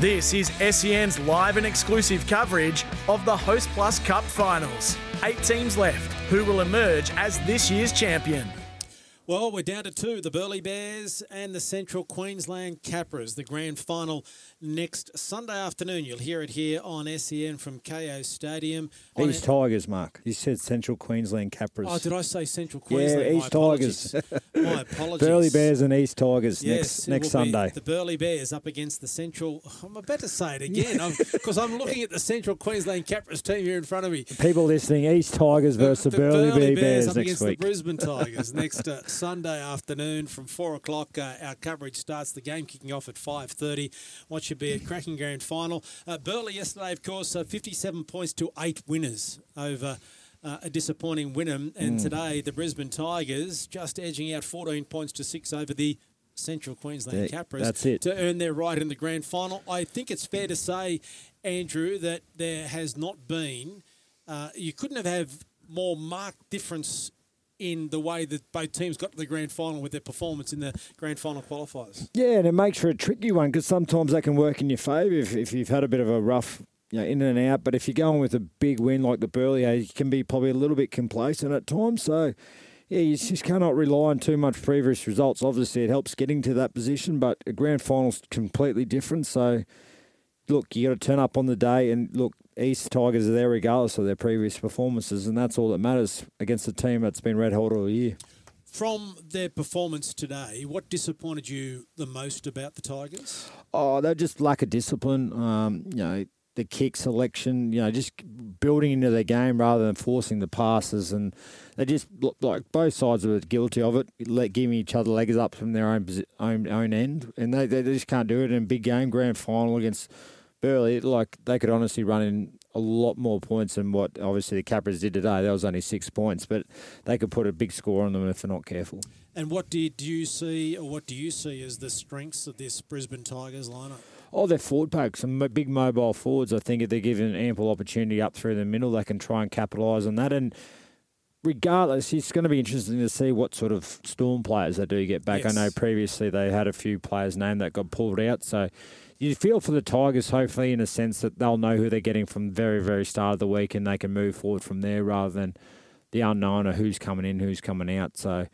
This is SEN's live and exclusive coverage of the Hostplus Cup finals. Eight teams left. Who will emerge as this year's champion? Well, we're down to two the Burleigh Bears and the Central Queensland Capras, the grand final next Sunday afternoon. You'll hear it here on SEN from Kayo Stadium. On East a- Tigers, Mark. You said Central Queensland Capras. Oh, did I say Central yeah, Queensland? My East Tigers. apologies. My apologies. Burleigh Bears and East Tigers Yes, next next Sunday. The Burleigh Bears up against the Central. I'm about to say it again because I'm looking at the Central Queensland Capras team here in front of me. People listening, East Tigers versus the, Burley Burleigh Bears, up next against week. the Brisbane Tigers next uh, Sunday afternoon from four o'clock. Uh, our coverage starts. The game kicking off at five thirty. What should be a cracking grand final. Uh, Burleigh yesterday, of course, uh, fifty-seven points to eight winners over. Uh, a disappointing Wynnum, and Mm. today the Brisbane Tigers just edging out 14 points to six over the Central Queensland Yeah, Capras that's it. to earn their right in the grand final. I think it's fair to say, Andrew, that there has not been. Uh, you couldn't have had more marked difference in the way that both teams got to the grand final with their performance in the grand final qualifiers. Yeah, and it makes for a tricky one because sometimes that can work in your favour if, if you've had a bit of a rough, you know, in and out. But if you're going with a big win like the Burleigh, you can be probably a little bit complacent at times. So, yeah, you just cannot rely on too much previous results. Obviously, it helps getting to that position, but a grand final's completely different. So, look, you got to turn up on the day and look. East Tigers are there regardless of their previous performances, and that's all that matters against a team that's been red hot all year. From their performance today, what disappointed you the most about the Tigers? Oh, they just lack of discipline. Um, you know, the kick selection. You know, just building into their game rather than forcing the passes, and they just look like both sides were guilty of it, let giving each other legs up from their own own own end, and they they just can't do it in a big game, grand final against Burleigh. Like they could honestly run in a lot more points than what obviously the Capras did today. That was only six points, but they could put a big score on them if they're not careful. And what did you see, or what do you see as the strengths of this Brisbane Tigers lineup? Oh, they're forward pack, some big mobile forwards. I think if they're given ample opportunity up through the middle, they can try and capitalise on that. And regardless, it's going to be interesting to see what sort of Storm players they do get back. Yes. I know previously they had a few players named that got pulled out, so you feel for the Tigers, hopefully, in a sense that they'll know who they're getting from the very, very start of the week, and they can move forward from there rather than the unknown of who's coming in, who's coming out. So.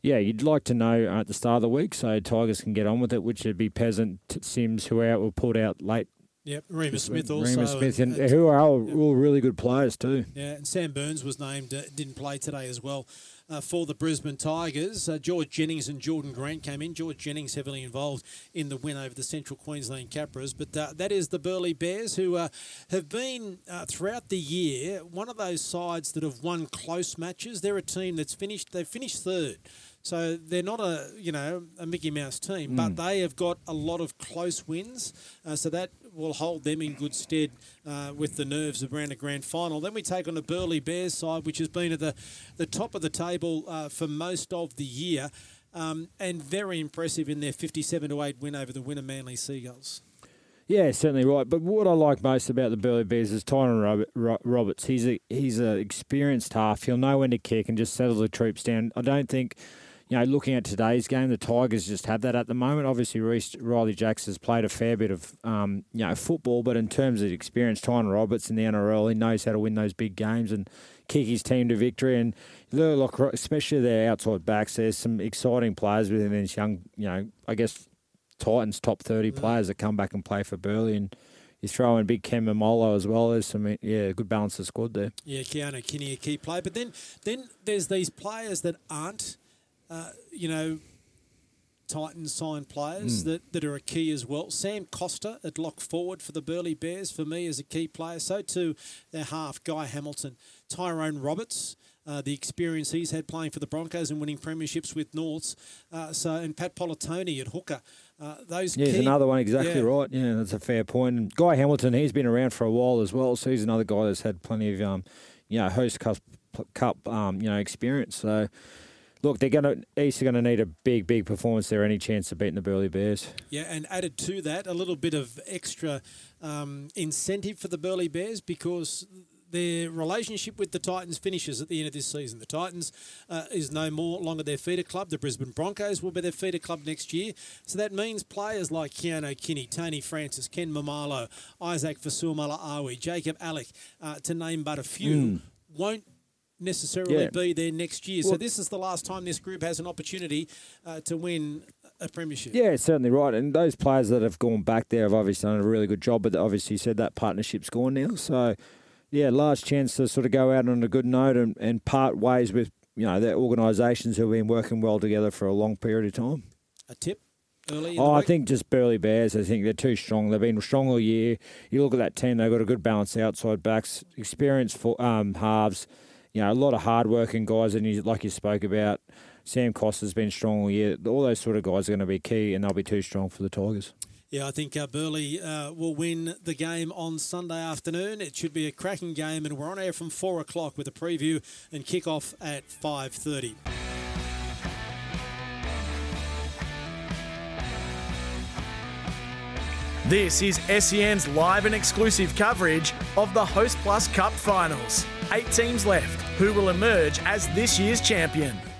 Yeah, you'd like to know at the start of the week so Tigers can get on with it, which would be Peasant, Sims, who are out, were pulled out late. Yep, Remus Smith also. Remus Smith, and, and- who are all, all really good players too. Yeah, and Sam Burns was named, uh, didn't play today as well uh, for the Brisbane Tigers. Uh, George Jennings and Jordan Grant came in. George Jennings heavily involved in the win over the Central Queensland Capras. But uh, that is the Burleigh Bears, who uh, have been uh, throughout the year one of those sides that have won close matches. They're a team that's finished. They've finished third. So they're not a you know a Mickey Mouse team, but they have got a lot of close wins. Uh, so that will hold them in good stead uh, with the nerves around a grand final. Then we take on the Burleigh Bears side, which has been at the the top of the table uh, for most of the year, um, and very impressive in their fifty-seven to eight win over the Wynnum Manly Seagulls. Yeah, certainly right. But what I like most about the Burleigh Bears is Tyrone Roberts. He's a he's an experienced half. He'll know when to kick and just settle the troops down. I don't think, you know, looking at today's game, the Tigers just have that at the moment. Obviously, Reece, Riley Jacks has played a fair bit of um, you know football, but in terms of experience, Tyrone Roberts in the NRL, he knows how to win those big games and kick his team to victory. And look, especially their outside backs, there's some exciting players within this young, you know, I guess Titans top 30 players that come back and play for Burleigh and you throw in big Ken Maumalo as well. There's some yeah, good balance of squad there. Yeah, Keano Kini, a key player. But then, then there's these players that aren't, uh, you know, Titans signed players that, that are a key as well. Sam Costa at lock forward for the Burleigh Bears for me is a key player. So too their half Guy Hamilton, Tyrone Roberts. Uh, the experience he's had playing for the Broncos and winning premierships with Norths. Uh, so and Pat Politoni at hooker. Uh, those Yeah, key, he's another one exactly yeah. right. Yeah, that's a fair point. And Guy Hamilton, he's been around for a while as well, so he's another guy that's had plenty of um, you know, host cup, cup um, you know, experience. So. Look, they're gonna East are gonna need a big, big performance there. Any chance of beating the Burleigh Bears? Yeah, and added to that, a little bit of extra um, incentive for the Burleigh Bears because their relationship with the Titans finishes at the end of this season. The Titans uh, is no more longer their feeder club. The Brisbane Broncos will be their feeder club next year. So that means players like Keano Kini, Tony Francis, Ken Maumalo, Isaac Fasuamala Jacob Alick, uh, to name but a few, mm. won't necessarily yeah. be there next year. Well, so this is the last time this group has an opportunity uh, to win a premiership. Yeah, certainly right. And those players that have gone back there have obviously done a really good job. But obviously, you said that partnership's gone now. So, yeah, large chance to sort of go out on a good note and, and part ways with you know their organisations who have been working well together for a long period of time. A tip. Early oh, I think just Burleigh Bears. I think they're too strong. They've been strong all year. You look at that team; they've got a good balance outside backs, experienced for um, halves. You know, a lot of hard-working guys, and you, like you spoke about, Sam Costa's been strong all year. All those sort of guys are going to be key, and they'll be too strong for the Tigers. Yeah, I think uh, Burleigh uh, will win the game on Sunday afternoon. It should be a cracking game, and we're on air from four o'clock with a preview and kick off at five thirty. This is SEN's live and exclusive coverage of the Hostplus Cup finals. Eight teams left. Who will emerge as this year's champion?